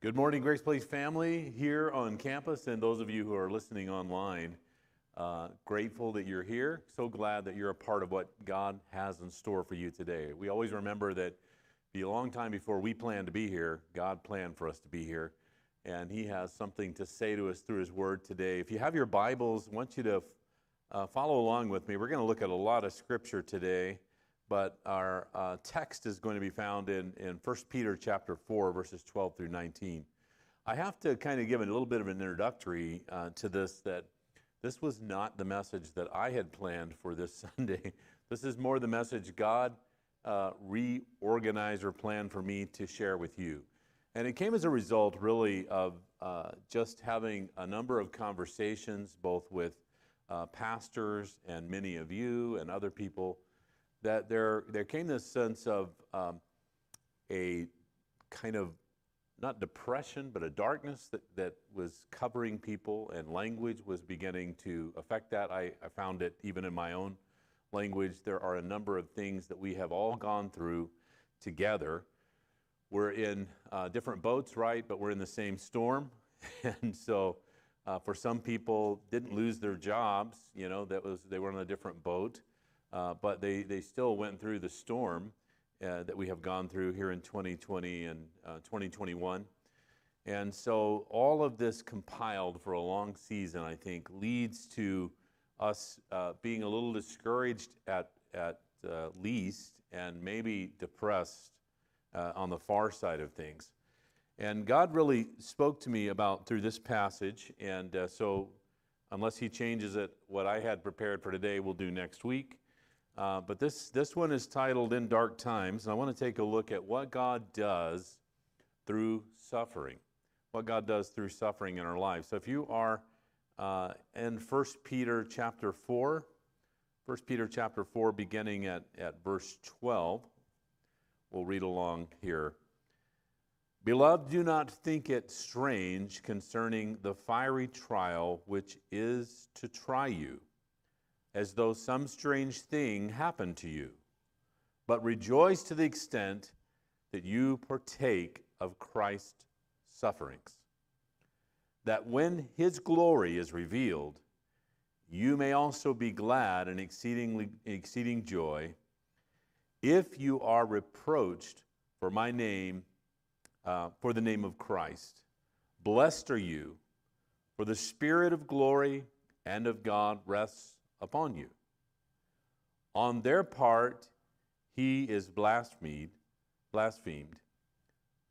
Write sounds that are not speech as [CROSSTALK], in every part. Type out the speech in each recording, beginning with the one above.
Good morning, Grace Place family here on campus, and those of you who are listening online. Uh, grateful that you're here. So glad that you're a part of what God has in store for you today. We always remember that be a long time before we planned to be here, God planned for us to be here, and He has something to say to us through His Word today. If you have your Bibles, I want you to uh, follow along with me. We're going to look at a lot of Scripture today, but our uh, text is going to be found in, in 1 Peter chapter 4, verses 12 through 19. I have to kind of give a little bit of an introductory uh, to this that this was not the message that I had planned for this [LAUGHS] Sunday. This is more the message God uh, reorganized or planned for me to share with you. And it came as a result, really, of uh, just having a number of conversations, both with uh, pastors and many of you and other people, that there, there came this sense of um, a kind of not depression, but a darkness that, that was covering people, and language was beginning to affect that. I, I found it even in my own language. There are a number of things that we have all gone through together. We're in uh, different boats, right? But we're in the same storm. [LAUGHS] and so uh, for some people, didn't lose their jobs, you know, that was, they were on a different boat, uh, but they, they still went through the storm uh, that we have gone through here in 2020 and uh, 2021. And so all of this compiled for a long season, I think, leads to us uh, being a little discouraged at, at uh, least and maybe depressed uh, on the far side of things. And God really spoke to me about through this passage. And so, unless He changes it, what I had prepared for today, we'll do next week. Uh, but this, this one is titled In Dark Times, and I want to take a look at what God does through suffering. What God does through suffering in our lives. So if you are uh, in 1 Peter chapter 4, 1 Peter chapter 4, beginning at, at verse 12, we'll read along here. Beloved, do not think it strange concerning the fiery trial which is to try you as though some strange thing happened to you, but rejoice to the extent that you partake of Christ's sufferings, that when his glory is revealed, you may also be glad and exceedingly exceeding joy. If you are reproached for my name uh, for the name of christ blessed are you for the spirit of glory and of god rests upon you. On their part, he is blasphemed, blasphemed,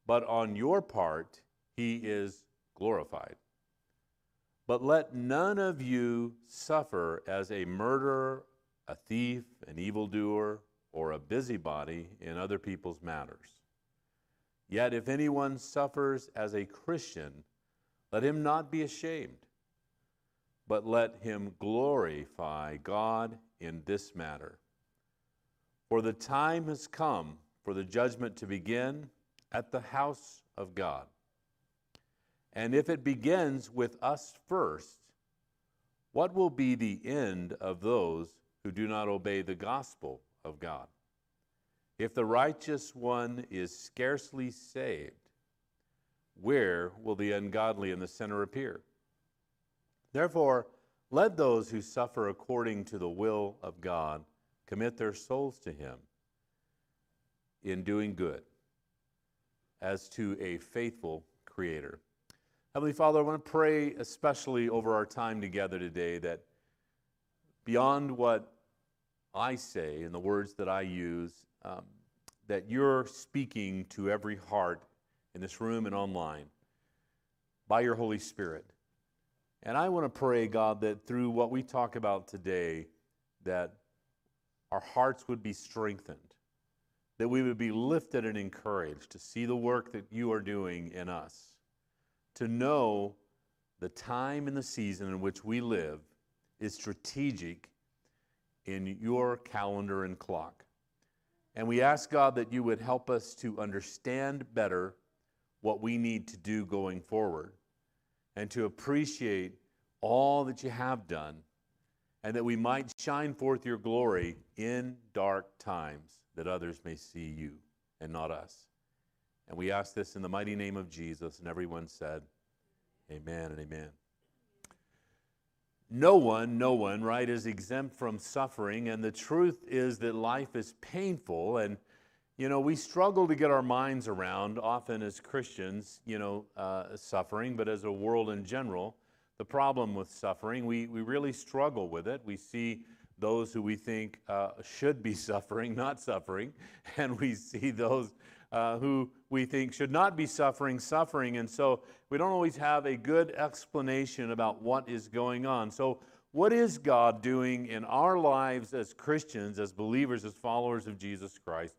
but on your part, he is glorified. But let none of you suffer as a murderer, a thief, an evildoer, or a busybody in other people's matters. Yet if anyone suffers as a Christian, let him not be ashamed but let him glorify God in this matter. For the time has come for the judgment to begin at the house of God. And if it begins with us first, what will be the end of those who do not obey the gospel of God? If the righteous one is scarcely saved, where will the ungodly in the sinner appear? Therefore, let those who suffer according to the will of God commit their souls to Him in doing good as to a faithful Creator. Heavenly Father, I want to pray especially over our time together today that beyond what I say and the words that I use, um, that you're speaking to every heart in this room and online by your Holy Spirit. And I want to pray, God, that through what we talk about today, that our hearts would be strengthened, that we would be lifted and encouraged to see the work that you are doing in us, to know the time and the season in which we live is strategic in your calendar and clock. And we ask, God, that you would help us to understand better what we need to do going forward and to appreciate all that you have done, and that we might shine forth your glory in dark times, that others may see you and not us. And we ask this in the mighty name of Jesus. And everyone said, Amen and amen. No one, no one, right, is exempt from suffering. And the truth is that life is painful. And, you know, we struggle to get our minds around, often as Christians, you know, uh, suffering, but as a world in general, the problem with suffering. We, we really struggle with it. We see those who we think uh, should be [LAUGHS] suffering, not suffering. [LAUGHS] And we see those uh, who we think should not be suffering, suffering. And so we don't always have a good explanation about what is going on. So, what is God doing in our lives as Christians, as believers, as followers of Jesus Christ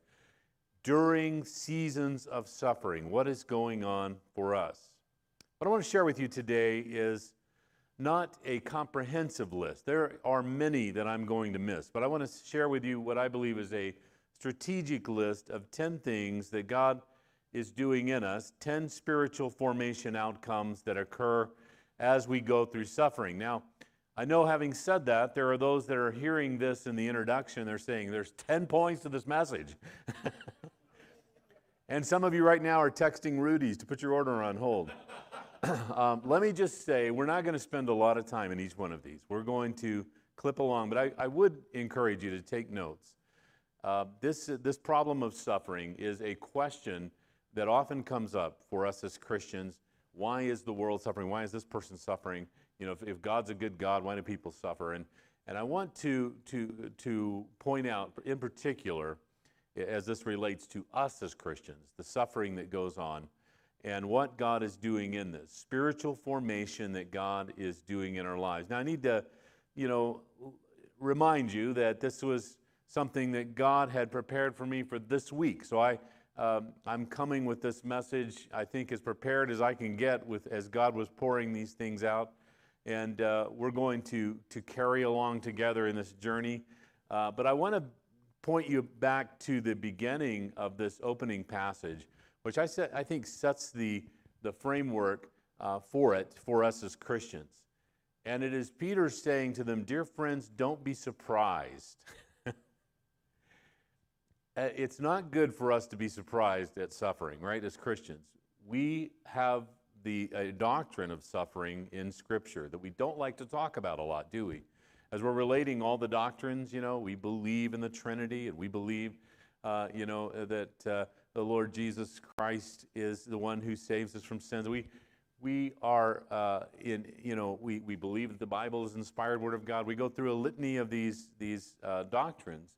during seasons of suffering? What is going on for us? What I want to share with you today is not a comprehensive list. There are many that I'm going to miss, but I want to share with you what I believe is a strategic list of 10 things that God is doing in us, 10 spiritual formation outcomes that occur as we go through suffering. Now, I know having said that, there are those that are hearing this in the introduction, they're saying there's 10 points to this message. [LAUGHS] and some of you right now are texting Rudy's to put your order on hold. [COUGHS] um, let me just say, we're not going to spend a lot of time in each one of these. We're going to clip along, but I, I would encourage you to take notes. Uh, this, this problem of suffering is a question that often comes up for us as Christians. Why is the world suffering? Why is this person suffering? You know, if, if God's a good God, why do people suffer? And, and I want to, to, to point out, in particular, as this relates to us as Christians, the suffering that goes on and what God is doing in this spiritual formation that God is doing in our lives. Now, I need to, you know, remind you that this was something that God had prepared for me for this week. So I, um, I'm coming with this message, I think, as prepared as I can get with as God was pouring these things out. And uh, we're going to, to carry along together in this journey. Uh, but I want to point you back to the beginning of this opening passage, which I, said, I think sets the, the framework uh, for it for us as Christians. And it is Peter saying to them, Dear friends, don't be surprised. [LAUGHS] Uh, it's not good for us to be surprised at suffering, right, as Christians. We have the doctrine of suffering in Scripture that we don't like to talk about a lot, do we? As we're relating all the doctrines, you know, we believe in the Trinity and we believe, uh, you know, uh, that uh, the Lord Jesus Christ is the one who saves us from sins. We, we are uh, in, you know, we, we believe that the Bible is inspired Word of God. We go through a litany of these, these doctrines.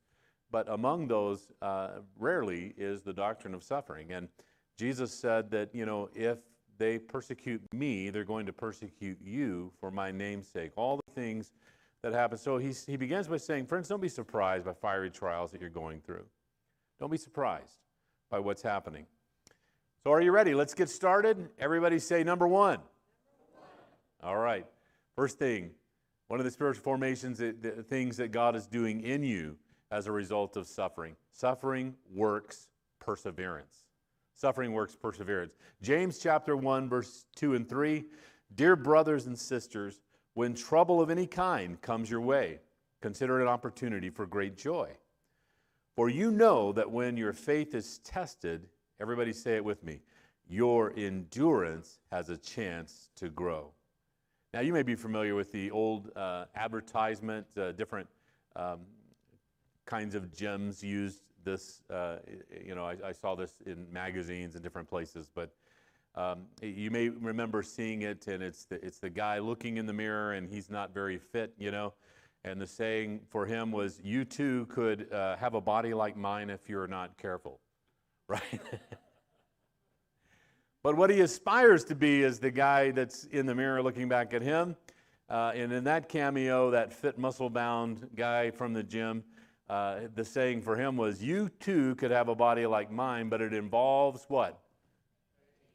But among those, uh, rarely is the doctrine of suffering. And Jesus said that, you know, if they persecute me, they're going to persecute you for my name's sake. All the things that happens. So he's, he begins by saying, Friends, don't be surprised by fiery trials that you're going through. Don't be surprised by what's happening. So, are you ready? Let's get started. Everybody say number one. Number one. All right. First thing, one of the spiritual formations, the things that God is doing in you as a result of suffering. Suffering works perseverance. Suffering works perseverance. James chapter 1, verse 2 and 3 Dear brothers and sisters, when trouble of any kind comes your way, consider it an opportunity for great joy. For you know that when your faith is tested, everybody say it with me, your endurance has a chance to grow. Now, you may be familiar with the old uh, advertisement, uh, different um, kinds of gyms used this. Uh, you know, I, I, saw this in magazines and different places, but um, you may remember seeing it, and it's the, it's the guy looking in the mirror, and he's not very fit, you know. And the saying for him was, "You too could uh, have a body like mine if you're not careful," [LAUGHS] right? but what he aspires to be is the guy that's in the mirror looking back at him. Uh, and in that cameo, that fit, muscle bound guy from the gym, uh, the saying for him was, You too could have a body like mine, but it involves what?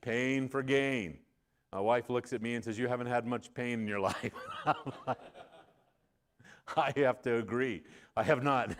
Pain for gain. My wife looks at me and says, You haven't had much pain in your [LAUGHS] life. I have to agree. I have not.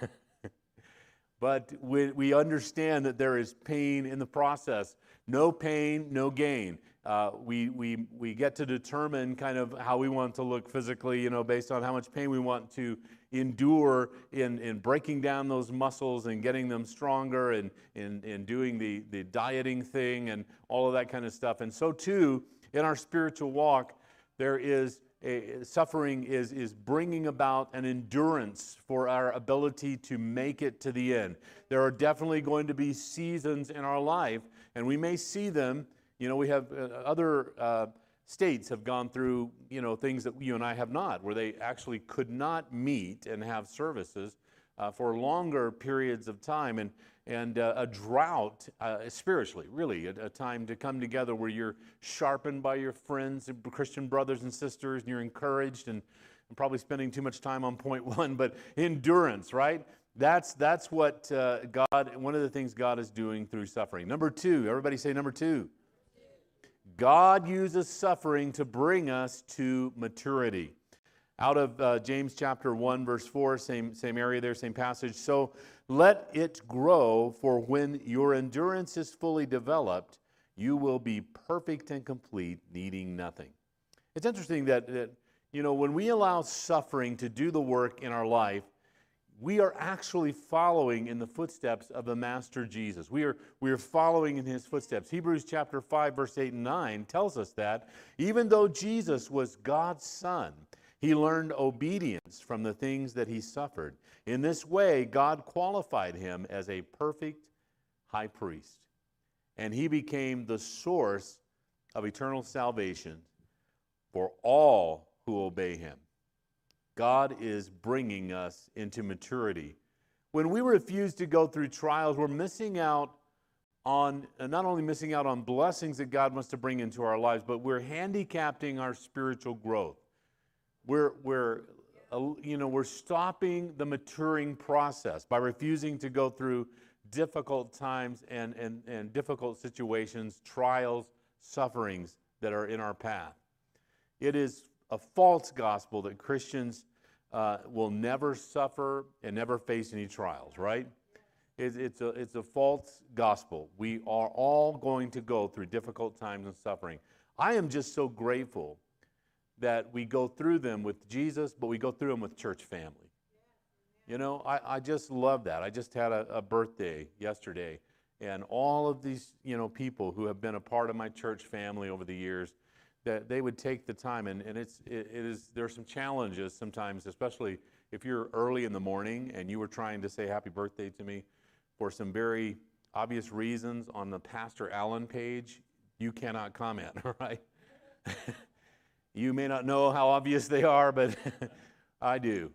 [LAUGHS] but we, we understand that there is pain in the process. No pain, no gain. uh, we, we, we get to determine kind of how we want to look physically, you know, based on how much pain we want to endure in, in breaking down those muscles and getting them stronger and in, in doing the, the dieting thing and all of that kind of stuff. And so, too, in our spiritual walk, there is a, suffering is, is bringing about an endurance for our ability to make it to the end. There are definitely going to be seasons in our life, and we may see them you know, we have uh, other uh, states have gone through, you know, things that you and I have not, where they actually could not meet and have services uh, for longer periods of time. And, and uh, a drought uh, spiritually, really, a, a, time to come together where you're sharpened by your friends, Christian brothers and sisters, and you're encouraged and, I'm probably spending too much time on point [LAUGHS] one, but endurance, right? That's, that's what uh, God, one of the things God is doing through suffering. Number two, everybody say number two. God uses suffering to bring us to maturity. Out of uh, James chapter 1, verse 4, same, same area there, same passage. So let it grow, for when your endurance is fully developed, you will be perfect and complete, needing nothing. It's interesting that, that you know, when we allow suffering to do the work in our life, we are actually following in the footsteps of the Master Jesus. We are, we are following in his footsteps. Hebrews chapter 5, verse 8 and 9 tells us that even though Jesus was God's Son, he learned obedience from the things that he suffered. In this way, God qualified him as a perfect high priest, and he became the source of eternal salvation for all who obey him. God is bringing us into maturity. When we refuse to go through trials, we're missing out on not only missing out on blessings that God wants to bring into our lives, but we're handicapping our spiritual growth. We're, we're, uh, you know, we're stopping the maturing process by refusing to go through difficult times and, and, and difficult situations, trials, sufferings that are in our path. It is a false gospel that Christians uh, will never suffer and never face any trials, right? It's, it's, a, it's a false gospel. We are all going to go through difficult times and suffering. I am just so grateful that we go through them with Jesus, but we go through them with church family. You know, I, I just love that. I just had a, a birthday yesterday, and all of these, you know, people who have been a part of my church family over the years, that they would take the time, and, and it's, it, it is, there are some challenges sometimes, especially if you're early in the morning and you were trying to say happy birthday to me for some very obvious reasons on the Pastor Allen page, you cannot comment, [LAUGHS] right? [LAUGHS] you may not know how obvious they are, but [LAUGHS] I do.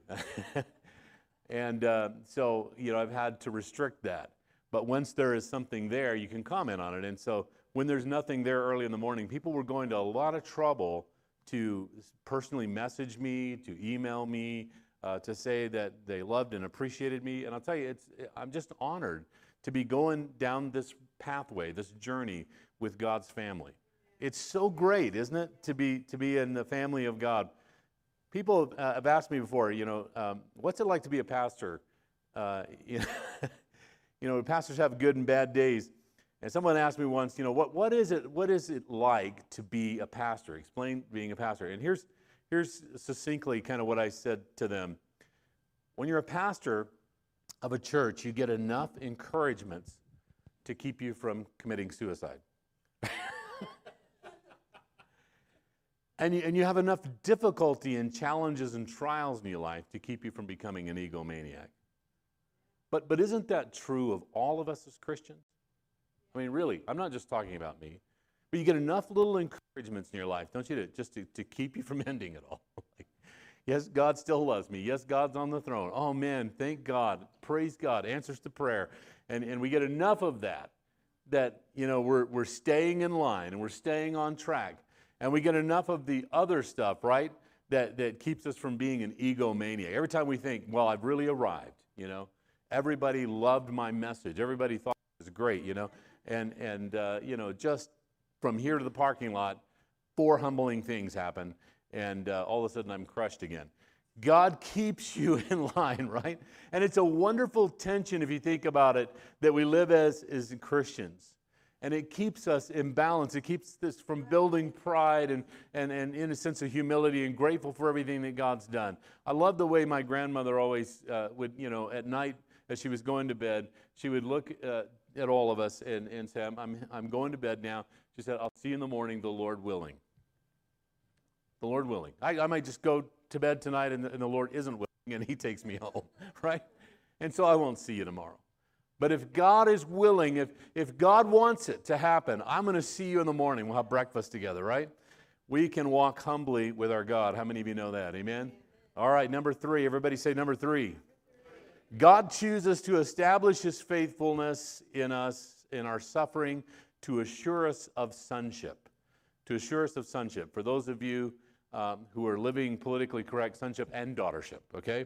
and uh, so, you know, I've had to restrict that. But once there is something there, you can comment on it. And so when there's nothing there early in the morning, people were going to a lot of trouble to personally message me, to email me, uh, to say that they loved and appreciated me. And I'll tell you, it's, I'm just honored to be going down this pathway, this journey with God's family. It's so great, isn't it, to be, to be in the family of God? People uh, have asked me before, you know, um, what's it like to be a pastor? Uh, you, [LAUGHS] know, you know, pastors have good and bad days. And someone asked me once, you know, what, what, is it, what is it like to be a pastor? Explain being a pastor. And here's, here's succinctly kind of what I said to them. When you're a pastor of a church, you get enough encouragements to keep you from committing suicide. [LAUGHS] and, you, and you have enough difficulty and challenges and trials in your life to keep you from becoming an egomaniac. But, but isn't that true of all of us as Christians? I mean, really, I'm not just talking about me. But you get enough little encouragements in your life, don't you, to, just to, to keep you from [LAUGHS] ending it all. [LAUGHS] like, yes, God still loves me. Yes, God's on the throne. Oh, man, thank God. Praise God. Answers to prayer. And, and we get enough of that that, you know, we're, we're staying in line and we're staying on track. And we get enough of the other stuff, right, that, that keeps us from being an egomaniac. Every time we think, well, I've really arrived, you know, everybody loved my message. Everybody thought it was great, you know and, and uh, you know, just from here to the parking lot, four humbling things happen, and uh, all of a sudden I'm crushed again. God keeps [LAUGHS] you in line, right? And it's a wonderful tension if you think about it that we live as, as Christians. and it keeps us in balance. It keeps this from building pride and, and, and in a sense of humility and grateful for everything that God's done. I love the way my grandmother always uh, would, you know, at night as she was going to bed, she would look uh, at all of us and, and say, I'm, I'm, I'm going to bed now. She said, I'll see you in the morning, the Lord willing. The Lord willing. I, I might just go to bed tonight and the, and the Lord isn't willing and He takes me [LAUGHS] home, right? And so I won't see you tomorrow. But if God is willing, if, if God wants it to happen, I'm going to see you in the morning. We'll have breakfast together, right? We can walk humbly with our God. How many of you know that? Amen? All right, number three. Everybody say number three. God chooses to establish his faithfulness in us, in our suffering, to assure us of sonship. To assure us of sonship. For those of you um, who are living politically correct, sonship and daughtership, okay?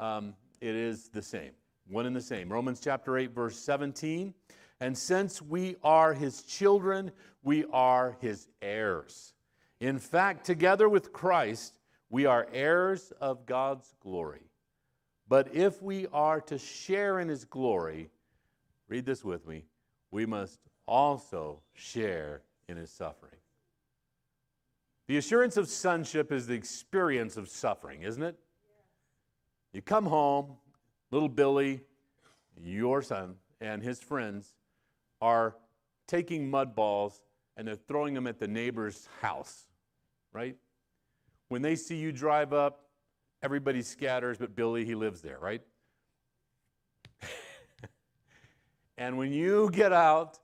Um, it is the same one and the same. Romans chapter 8, verse 17. And since we are his children, we are his heirs. In fact, together with Christ, we are heirs of God's glory. But if we are to share in his glory, read this with me, we must also share in his suffering. The assurance of sonship is the experience of suffering, isn't it? You come home, little Billy, your son, and his friends are taking mud balls and they're throwing them at the neighbor's house, right? When they see you drive up, everybody scatters, but Billy, he lives there, right? [LAUGHS] and when you get out,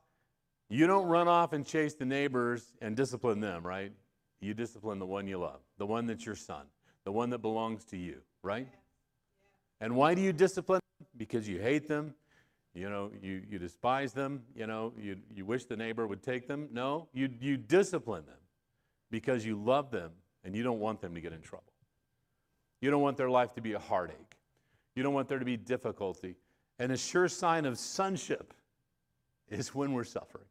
you don't run off and chase the neighbors and discipline them, right? You discipline the one you love, the one that's your son, the one that belongs to you, right? And why do you discipline them? Because you hate them. You know, you, you despise them. You know, you, you wish the neighbor would take them. No, you, you discipline them because you love them and you don't want them to get in trouble. You don't want their life to be a heartache. You don't want there to be difficulty. And a sure sign of sonship is when we're suffering.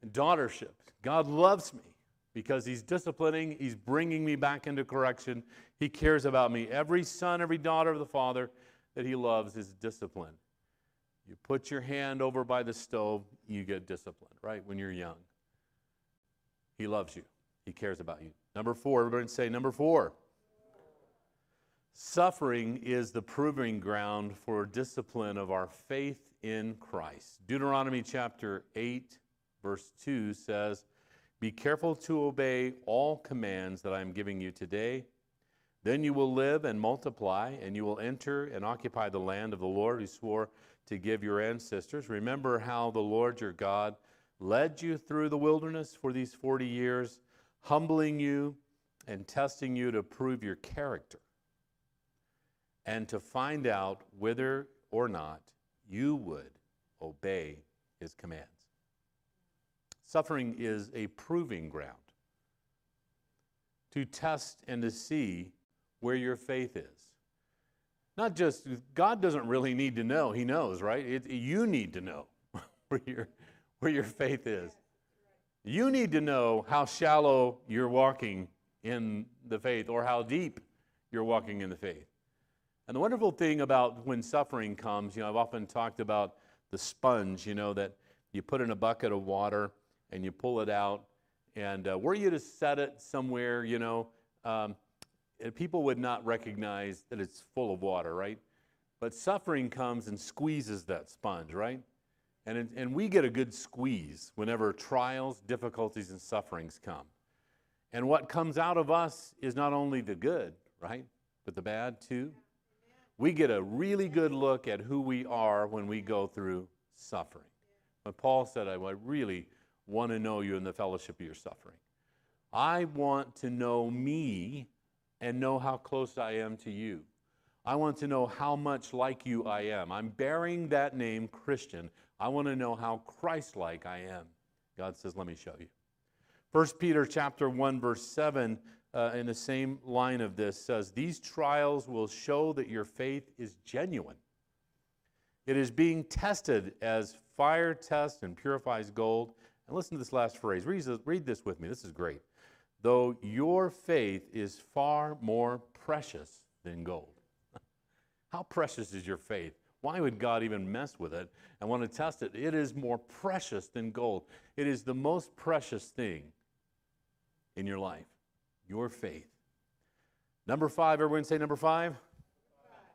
And daughtership. God loves me because He's disciplining, He's bringing me back into correction. He cares about me. Every son, every daughter of the Father that He loves is disciplined. You put your hand over by the stove, you get disciplined, right? When you're young. He loves you, He cares about you. Number four, everybody say number four. Suffering is the proving ground for discipline of our faith in Christ. Deuteronomy chapter 8, verse 2 says, Be careful to obey all commands that I am giving you today. Then you will live and multiply, and you will enter and occupy the land of the Lord who swore to give your ancestors. Remember how the Lord your God led you through the wilderness for these 40 years, humbling you and testing you to prove your character and to find out whether or not you would obey his commands. Suffering is a proving ground to test and to see where your faith is. Not just, God doesn't really need to know, He knows, right? It, you need to know [LAUGHS] where your, where your faith is. You need to know how shallow you're walking in the faith or how deep you're walking in the faith. And the wonderful thing about when suffering comes, you know, I've often talked about the sponge, you know, that you put in a bucket of water and you pull it out. And uh, were you to set it somewhere, you know, um, people would not recognize that it's full of water, right? But suffering comes and squeezes that sponge, right? And, and we get a good squeeze whenever trials, difficulties, and sufferings come. And what comes out of us is not only the good, right? But the bad too. We get a really good look at who we are when we go through suffering. But Paul said, I really want to know you in the fellowship of your suffering. I want to know me and know how close I am to you. I want to know how much like you I am. I'm bearing that name, Christian. I want to know how Christ-like I am. God says, let me show you. 1 Peter chapter 1, verse 7, uh, in the same line of this, says, These trials will show that your faith is genuine. It is being tested as fire tests and purifies gold. And listen to this last phrase. Read this, read this with me. This is great though your faith is far more precious than gold. [LAUGHS] How precious is your faith? Why would God even mess with it and want to test it? It is more precious than gold. It is the most precious thing in your life, your faith. Number five, everyone say number five.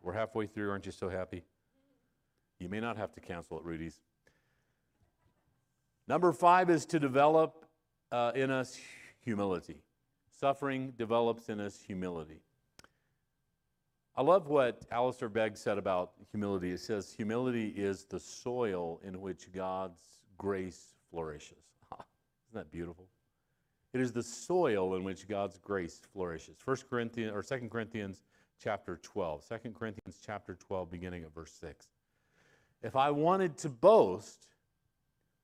We're halfway through. Aren't you so happy? You may not have to cancel at Rudy's. Number five is to develop uh, in us humility. Suffering develops in us humility. I love what Alistair Begg said about humility. It says, Humility is the soil in which God's grace flourishes. [LAUGHS] Isn't that beautiful? It is the soil in which God's grace flourishes. 1 Corinthians or 2 Corinthians chapter 12. 2 Corinthians chapter 12, beginning at verse 6. If I wanted to boast,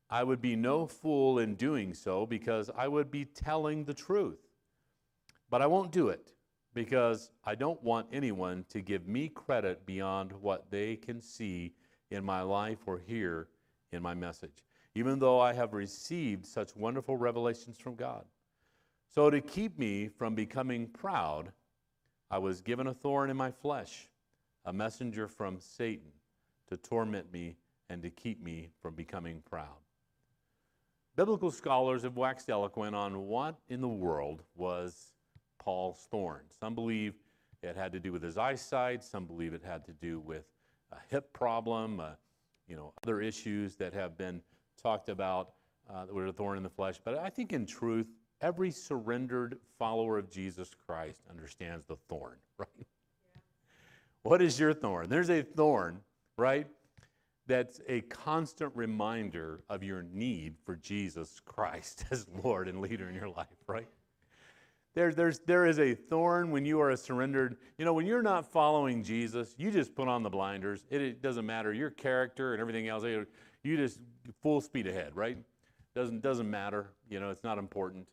I would be no fool in doing so because I would be telling the truth. But I won't do it because I don't want anyone to give me credit beyond what they can see in my life or hear in my message, even though I have received such wonderful revelations from God. So, to keep me from becoming proud, I was given a thorn in my flesh, a messenger from Satan to torment me and to keep me from becoming proud. Biblical scholars have waxed eloquent on what in the world was Paul's thorn. Some believe it had to do with his eyesight, some believe it had to do with a hip problem, uh, you know, other issues that have been talked about uh, that were a thorn in the flesh. But I think in truth, every surrendered follower of Jesus Christ understands the thorn, [LAUGHS] right? What is your thorn? There's a thorn, right? That's a constant reminder of your need for Jesus Christ [LAUGHS] as Lord and leader in your life, right? There, there's, there is a thorn when you are a surrendered. You know, when you're not following Jesus, you just put on the blinders. It, it doesn't matter your character and everything else. You just full speed ahead, right? Doesn't doesn't matter. You know, it's not important.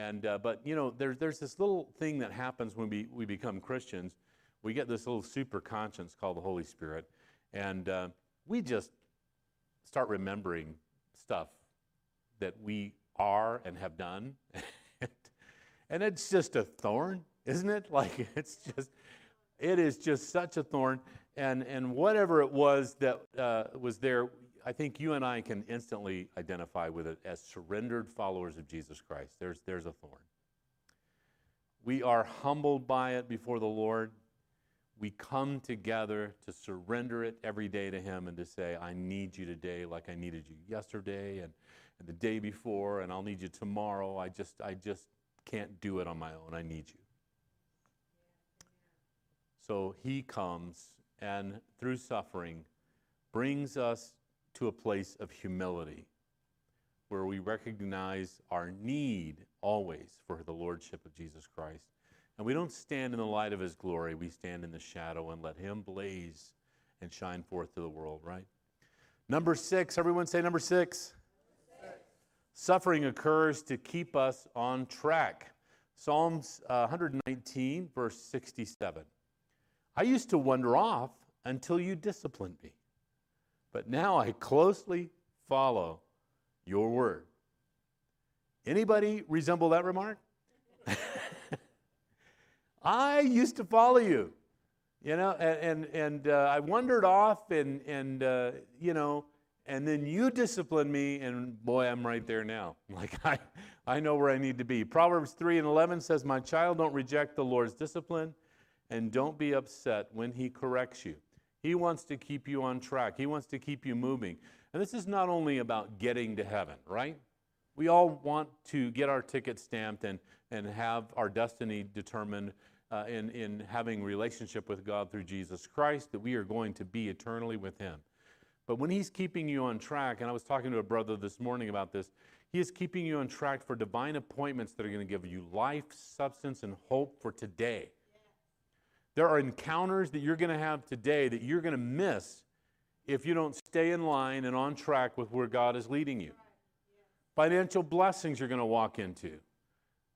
And, uh, but, you know, there's, there's this little thing that happens when we, we become Christians. We get this little super conscience called the Holy Spirit. And uh, we just start remembering stuff that we are and have done. [LAUGHS] and it's just a thorn, isn't it? [LAUGHS] Like, it's just, it is just such a thorn. And, and whatever it was that uh, was there, I think you and I can instantly identify with it as surrendered followers of Jesus Christ. There's, there's a thorn. We are humbled by it before the Lord. We come together to surrender it every day to Him and to say, I need you today like I needed you yesterday and, and the day before, and I'll need you tomorrow. I just, I just can't do it on my own. I need you. So He comes and through suffering brings us to a place of humility where we recognize our need always for the Lordship of Jesus Christ. And we don't stand in the light of His glory, we stand in the shadow and let Him blaze and shine forth to the world, right? Number six, everyone say number six. six. Suffering occurs to keep us on track. Psalms uh, 119, verse 67. I used to wander off until you disciplined me but now I closely follow your word. Anybody resemble that remark? [LAUGHS] I used to follow you, you know, and, and, uh, I wandered off and, and uh, you know, and then you disciplined me, and boy, I'm right there now. [LAUGHS] Like, I, I know where I need to be. Proverbs 3 and 11 says, My child, don't reject the Lord's discipline, and don't be upset when he corrects you. He wants to keep you on track. He wants to keep you moving. And this is not only about getting to heaven, right? We all want to get our ticket stamped and, and have our destiny determined uh, in, in having relationship with God through Jesus Christ, that we are going to be eternally with Him. But when He's keeping you on track, and I was talking to a brother this morning about this, He is keeping you on track for divine appointments that are going to give you life, substance, and hope for today. There are encounters that you're going to have today that you're going to miss if you don't stay in line and on track with where God is leading you. Financial blessings you're going to walk into.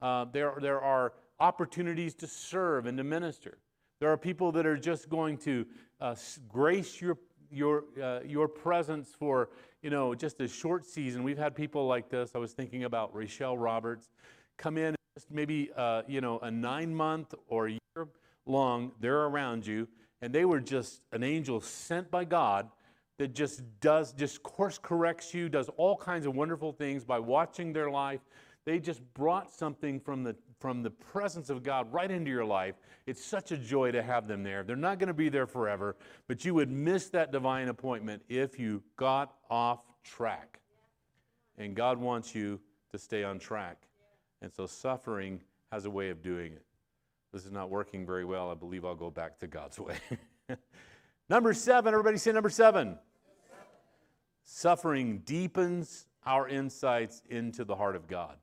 Uh, there, there are opportunities to serve and to minister. There are people that are just going to uh, grace your, your, uh, your presence for, you know, just a short season. We've had people like this. I was thinking about Rachelle Roberts come in just maybe, uh, you know, a nine month or a year long, they're around you, And they were just an angel sent by God that just does, just course corrects you, does all kinds of wonderful things by watching their life. They just brought something from the, from the presence of God right into your life. It's such a joy to have them there. They're not going to be there forever, but you would miss that divine appointment if you got off track. And God wants you to stay on track. And so suffering has a way of doing it. This is not working very well. I believe I'll go back to God's way. [LAUGHS] number seven, everybody say number seven. Suffering deepens our insights into the heart of God.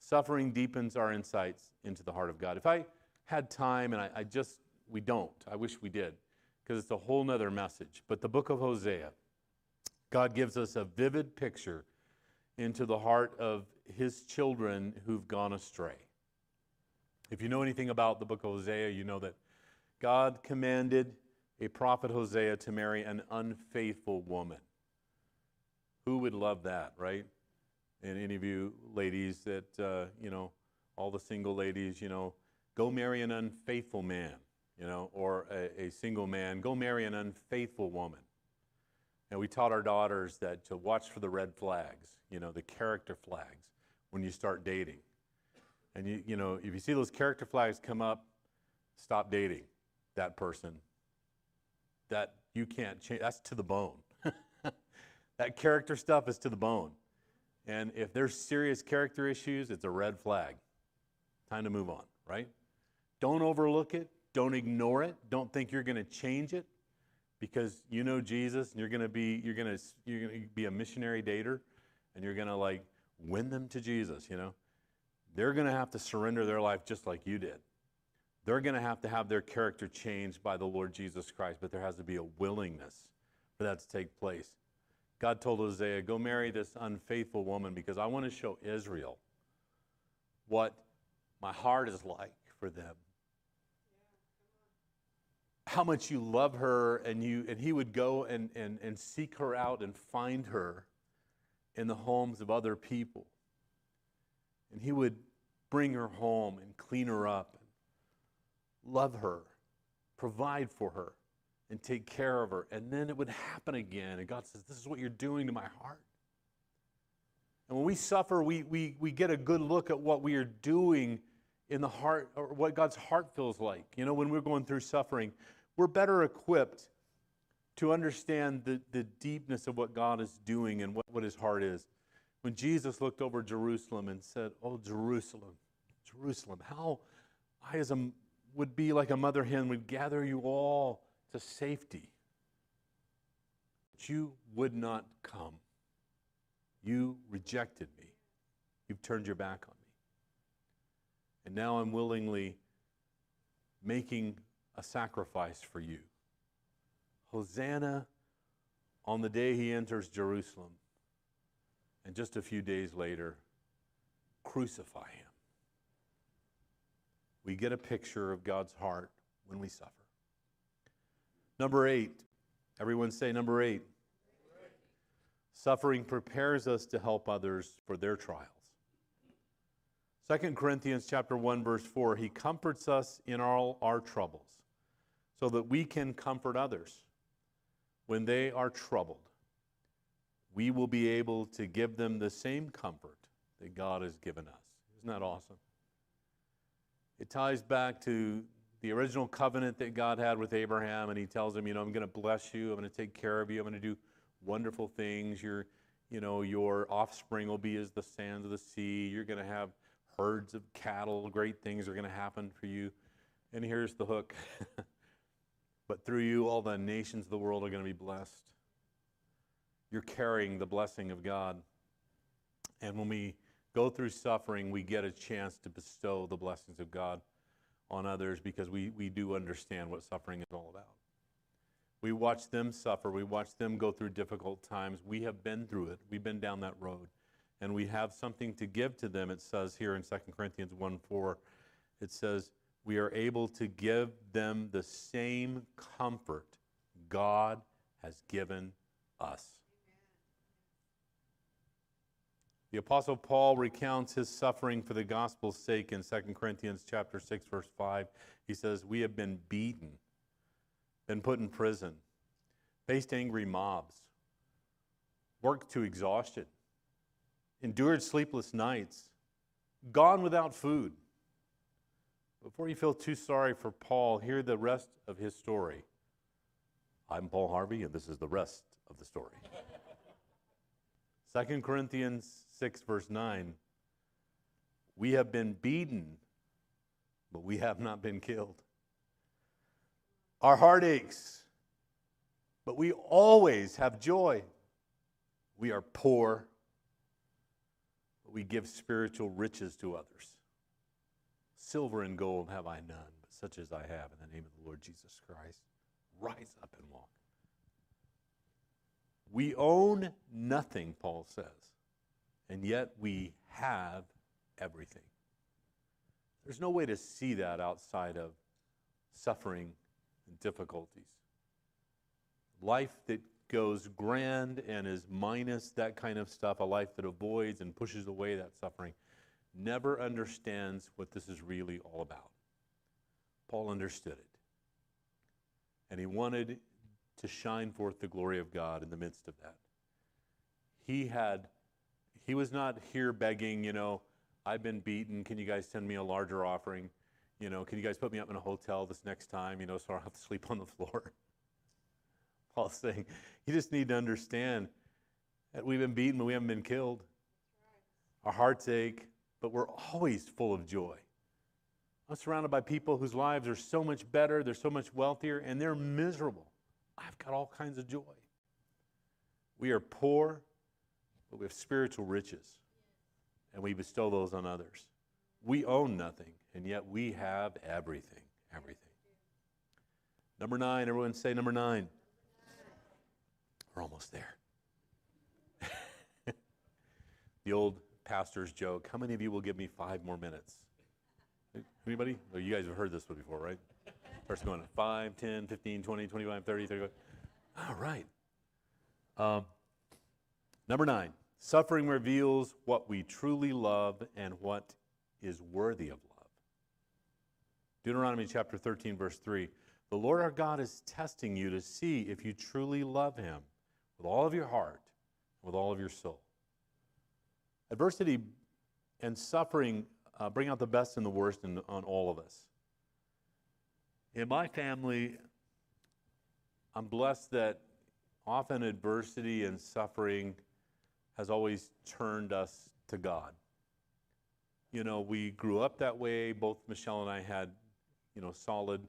Suffering deepens our insights into the heart of God. If I had time, and I, I just, we don't, I wish we did, because it's a whole nother message. But the book of Hosea, God gives us a vivid picture into the heart of his children who've gone astray. If you know anything about the book of Hosea, you know that God commanded a prophet Hosea to marry an unfaithful woman. Who would love that, right? And any of you ladies that, uh, you know, all the single ladies, you know, go marry an unfaithful man, you know, or a, a single man, go marry an unfaithful woman. And we taught our daughters that to watch for the red flags, you know, the character flags when you start dating. And you, you know, if you see those character flags come up, stop dating that person. That you can't change. That's to the bone. [LAUGHS] that character stuff is to the bone. And if there's serious character issues, it's a red flag. Time to move on, right? Don't overlook it. Don't ignore it. Don't think you're going to change it because you know Jesus and you're going to be you're going to you're going to be a missionary dater and you're going to like win them to Jesus, you know. They're going to have to surrender their life just like you did. They're going to have to have their character changed by the Lord Jesus Christ, but there has to be a willingness for that to take place. God told Hosea, Go marry this unfaithful woman because I want to show Israel what my heart is like for them. How much you love her, and, you, and he would go and, and, and seek her out and find her in the homes of other people. And he would bring her home and clean her up, and love her, provide for her, and take care of her. And then it would happen again. And God says, This is what you're doing to my heart. And when we suffer, we, we, we get a good look at what we are doing in the heart, or what God's heart feels like. You know, when we're going through suffering, we're better equipped to understand the, the deepness of what God is doing and what, what his heart is. When Jesus looked over Jerusalem and said, Oh, Jerusalem, Jerusalem, how I as a, would be like a mother hen would gather you all to safety. But you would not come. You rejected me. You've turned your back on me. And now I'm willingly making a sacrifice for you. Hosanna on the day he enters Jerusalem. And just a few days later, crucify him. We get a picture of God's heart when we suffer. Number eight, everyone say number eight. Suffering prepares us to help others for their trials. 2 Corinthians chapter 1 verse 4 he comforts us in all our troubles so that we can comfort others when they are troubled, we will be able to give them the same comfort that God has given us. Isn't that awesome? It ties back to the original covenant that God had with Abraham, and he tells him, you know, I'm going to bless you, I'm going to take care of you, I'm going to do wonderful things. Your, you know, your offspring will be as the sands of the sea. You're going to have herds of cattle. Great things are going to happen for you. And here's the hook. [LAUGHS] But through you, all the nations of the world are going to be blessed. You're carrying the blessing of God. And when we go through suffering, we get a chance to bestow the blessings of God on others because we, we do understand what suffering is all about. We watch them suffer. We watch them go through difficult times. We have been through it. We've been down that road. And we have something to give to them. It says here in 2 Corinthians 1 4, it says, we are able to give them the same comfort God has given us. The apostle Paul recounts his suffering for the gospel's sake in 2 Corinthians chapter 6 verse 5. He says, "We have been beaten, been put in prison, faced angry mobs, worked to exhaustion, endured sleepless nights, gone without food. Before you feel too sorry for Paul, hear the rest of his story. I'm Paul Harvey, and this is the rest of the story. [LAUGHS] 2 Corinthians 6, verse 9 We have been beaten, but we have not been killed. Our heart aches, but we always have joy. We are poor, but we give spiritual riches to others. Silver and gold have I none, but such as I have in the name of the Lord Jesus Christ. Rise up and walk. We own nothing, Paul says, and yet we have everything. There's no way to see that outside of suffering and difficulties. Life that goes grand and is minus that kind of stuff, a life that avoids and pushes away that suffering, never understands what this is really all about. Paul understood it. And he wanted to shine forth the glory of God in the midst of that. He had, he was not here begging, you know, I've been beaten. Can you guys send me a larger offering? You know, can you guys put me up in a hotel this next time, you know, so I don't have to sleep on the floor? [LAUGHS] Paul's saying, you just need to understand that we've been beaten, but we haven't been killed. Our hearts ache, but we're always full of joy. I'm surrounded by people whose lives are so much better, they're so much wealthier, and they're miserable. I've got all kinds of joy. We are poor, but we have spiritual riches, and we bestow those on others. We own nothing, and yet we have everything. Everything. Number nine, everyone say number nine. We're almost there. [LAUGHS] the old pastor's joke how many of you will give me five more minutes? Anybody? Oh, you guys have heard this one before, right? Starts going 5, 10, 15, 20, 25, 30, 35. All right. Um, number nine, suffering reveals what we truly love and what is worthy of love. Deuteronomy chapter 13, verse 3. The Lord our God is testing you to see if you truly love him with all of your heart, with all of your soul. Adversity and suffering uh, bring out the best and the worst in, on all of us. In my family, I'm blessed that often adversity and suffering has always turned us to God. You know, we grew up that way. Both Michelle and I had, you know, solid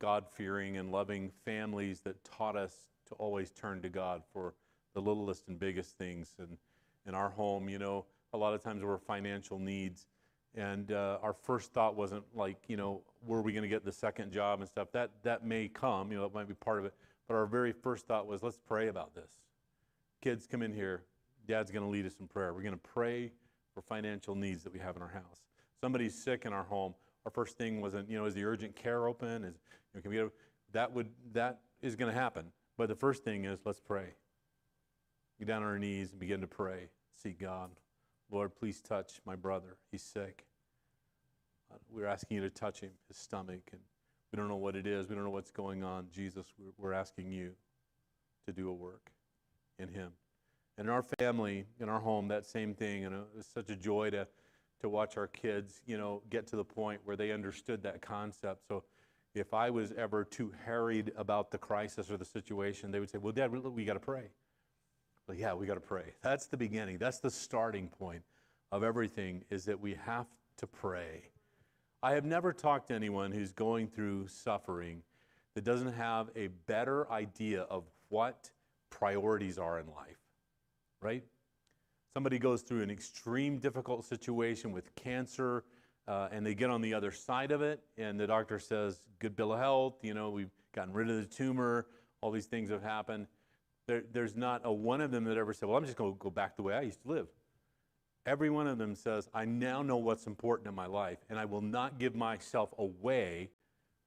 God fearing and loving families that taught us to always turn to God for the littlest and biggest things. And in our home, you know, a lot of times were financial needs. And uh, our first thought wasn't like, you know, were we going to get the second job and stuff? That, that may come, you know, it might be part of it. But our very first thought was, let's pray about this. Kids, come in here. Dad's going to lead us in prayer. We're going to pray for financial needs that we have in our house. Somebody's sick in our home. Our first thing wasn't, you know, is the urgent care open? Is, you know, can we get, that would, that is going to happen. But the first thing is, let's pray. Get down on our knees and begin to pray. Seek God. Lord, please touch my brother. He's sick. Uh, we're asking you to touch him, his stomach, and we don't know what it is. We don't know what's going on. Jesus, we're asking you to do a work in him. And in our family, in our home, that same thing. And it's such a joy to, to watch our kids, you know, get to the point where they understood that concept. So if I was ever too harried about the crisis or the situation, they would say, well, Dad, we got to pray. Well, yeah, we got to pray. That's the beginning. That's the starting point of everything is that we have to pray. I have never talked to anyone who's going through suffering that doesn't have a better idea of what priorities are in life, right? Somebody goes through an extreme difficult situation with cancer uh, and they get on the other side of it and the doctor says, good bill of health, you know, we've gotten rid of the tumor, all these things have happened. There, there's not a one of them that ever said, well, I'm just going to go back the way I used to live. Every one of them says, I now know what's important in my life, and I will not give myself away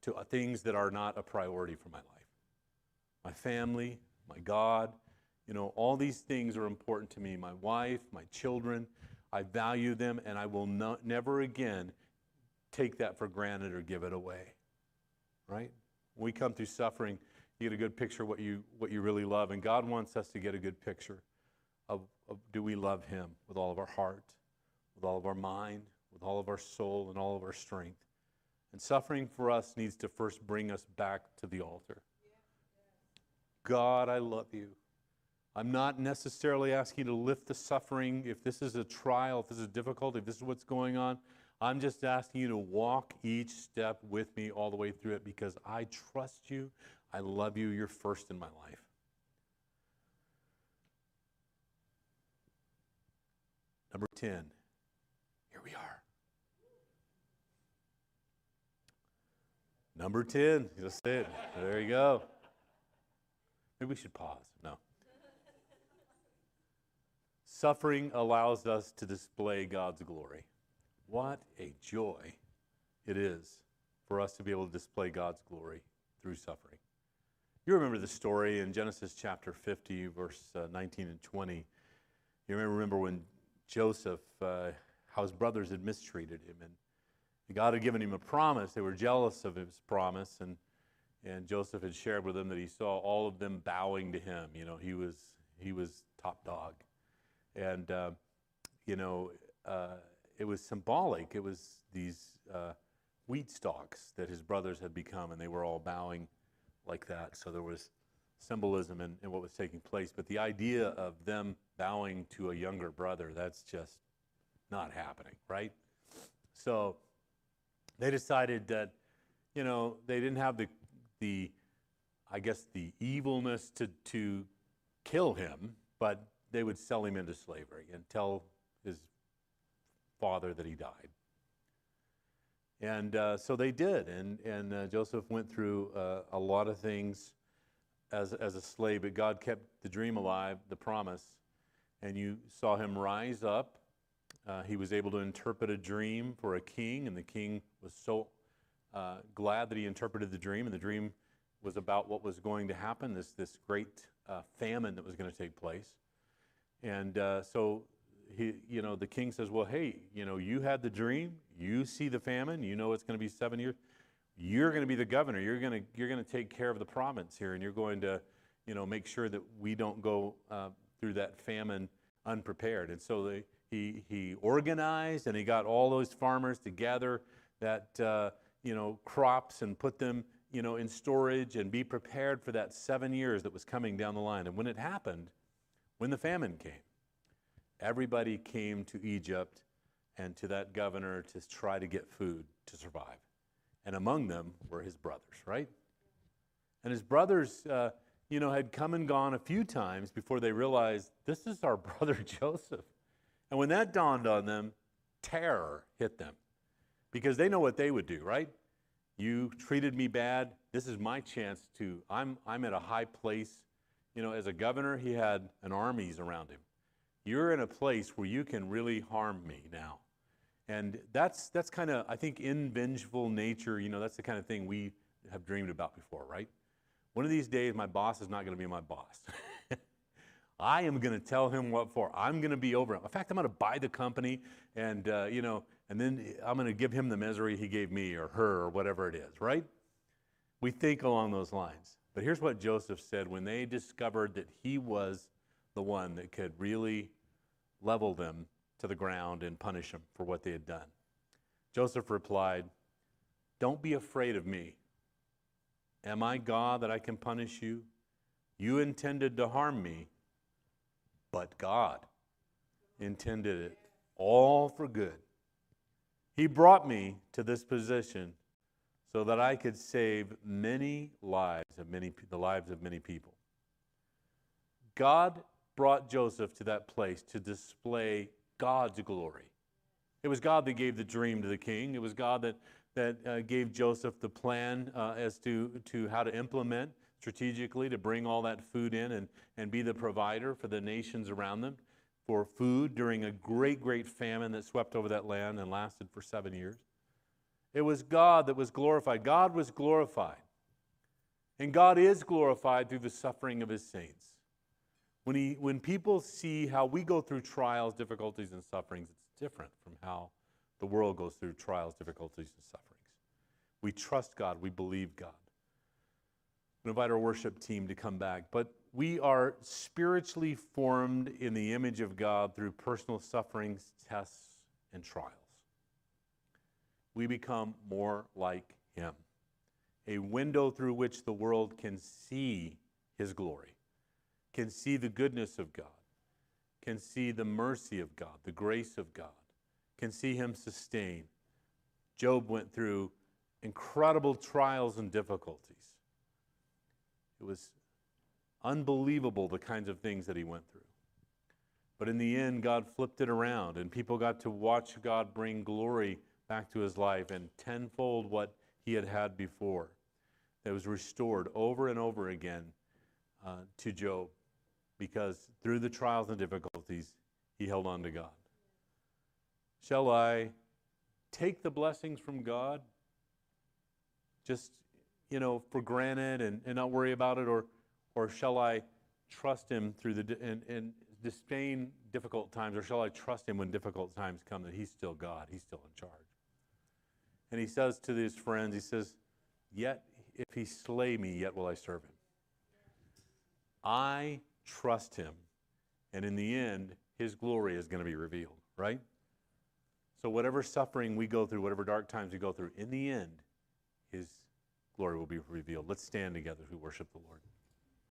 to uh, things that are not a priority for my life. My family, my God, you know, all these things are important to me. My wife, my children, I value them, and I will not, never again take that for granted or give it away. Right? When we come through suffering, you get a good picture of what you, what you really love. And God wants us to get a good picture of, of do we love Him with all of our heart, with all of our mind, with all of our soul, and all of our strength. And suffering for us needs to first bring us back to the altar. God, I love you. I'm not necessarily asking you to lift the suffering. If this is a trial, if this is difficult, if this is what's going on, I'm just asking you to walk each step with me all the way through it because I trust you. I love you. You're first in my life. Number 10. Here we are. Number 10. Just it. There you go. Maybe we should pause. No. Suffering allows us to display God's glory. What a joy it is for us to be able to display God's glory through suffering. You remember the story in Genesis chapter 50, verse uh, 19 and 20. You remember when Joseph, uh, how his brothers had mistreated him, and God had given him a promise. They were jealous of his promise, and and Joseph had shared with them that he saw all of them bowing to him. You know, he was he was top dog, and uh, you know uh, it was symbolic. It was these uh, wheat stalks that his brothers had become, and they were all bowing like that. So there was symbolism in, in what was taking place. But the idea of them bowing to a younger brother, that's just not happening, right? So they decided that, you know, they didn't have the, the I guess, the evilness to, to kill him, but they would sell him into slavery and tell his father that he died. And uh, so they did. And, and uh, Joseph went through uh, a lot of things as, as a slave, but God kept the dream alive, the promise. And you saw him rise up. Uh, he was able to interpret a dream for a king, and the king was so uh, glad that he interpreted the dream. And the dream was about what was going to happen this, this great uh, famine that was going to take place. And so he, you know, the king says, well, hey, you know, you had the dream, you see the famine, you know it's going to be seven years. You're going to be the governor. You're going to, you're going to take care of the province here, and you're going to, you know, make sure that we don't go uh, through that famine unprepared. And so they, he, he organized and he got all those farmers to gather that, uh, you know, crops and put them, you know, in storage and be prepared for that seven years that was coming down the line. And when it happened, when the famine came, everybody came to Egypt and to that governor to try to get food to survive. And among them were his brothers, right? And his brothers, uh, you know, had come and gone a few times before they realized this is our [LAUGHS] brother Joseph. And when that dawned on them, terror hit them because they know what they would do, right? You treated me bad. This is my chance to, I'm, I'm at a high place. You know, as a governor, he had an armies around him. You're in a place where you can really harm me now. And that's, that's kind of, I think, in vengeful nature, you know, that's the kind of thing we have dreamed about before, right? One of these days, my boss is not going to be my boss. [LAUGHS] I am going to tell him what for. I'm going to be over him. In fact, I'm going to buy the company and, uh, you know, and then I'm going to give him the misery he gave me or her or whatever it is, right? We think along those lines. But here's what Joseph said when they discovered that he was the one that could really level them to the ground and punish them for what they had done. Joseph replied, Don't be afraid of me. Am I God that I can punish you? You intended to harm me, but God intended it all for good. He brought me to this position so that I could save many lives of many the lives of many people. God brought Joseph to that place to display God's glory. It was God that gave the dream to the king. It was God that, that uh, gave Joseph the plan uh, as to, to how to implement strategically to bring all that food in and, and be the provider for the nations around them for food during a great, great famine that swept over that land and lasted for seven years. It was God that was glorified. God was glorified. And God is glorified through the suffering of his saints. When, he, when people see how we go through trials, difficulties, and sufferings, it's different from how the world goes through trials, difficulties, and sufferings. We trust God, we believe God. We invite our worship team to come back. But we are spiritually formed in the image of God through personal sufferings, tests, and trials. We become more like Him, a window through which the world can see His glory, can see the goodness of God, can see the mercy of God, the grace of God, can see Him sustain. Job went through incredible trials and difficulties. It was unbelievable the kinds of things that he went through. But in the end, God flipped it around, and people got to watch God bring glory back to his life and tenfold what he had had before. That was restored over and over again uh, to Job because through the trials and difficulties, he held on to God. Shall I take the blessings from God just, you know, for granted and, and not worry about it? Or, or shall I trust him through the, and, and disdain difficult times? Or shall I trust him when difficult times come that he's still God, he's still in charge? And he says to his friends, he says, Yet if he slay me, yet will I serve him. I trust him. And in the end, his glory is going to be revealed, right? So, whatever suffering we go through, whatever dark times we go through, in the end, his glory will be revealed. Let's stand together we worship the Lord.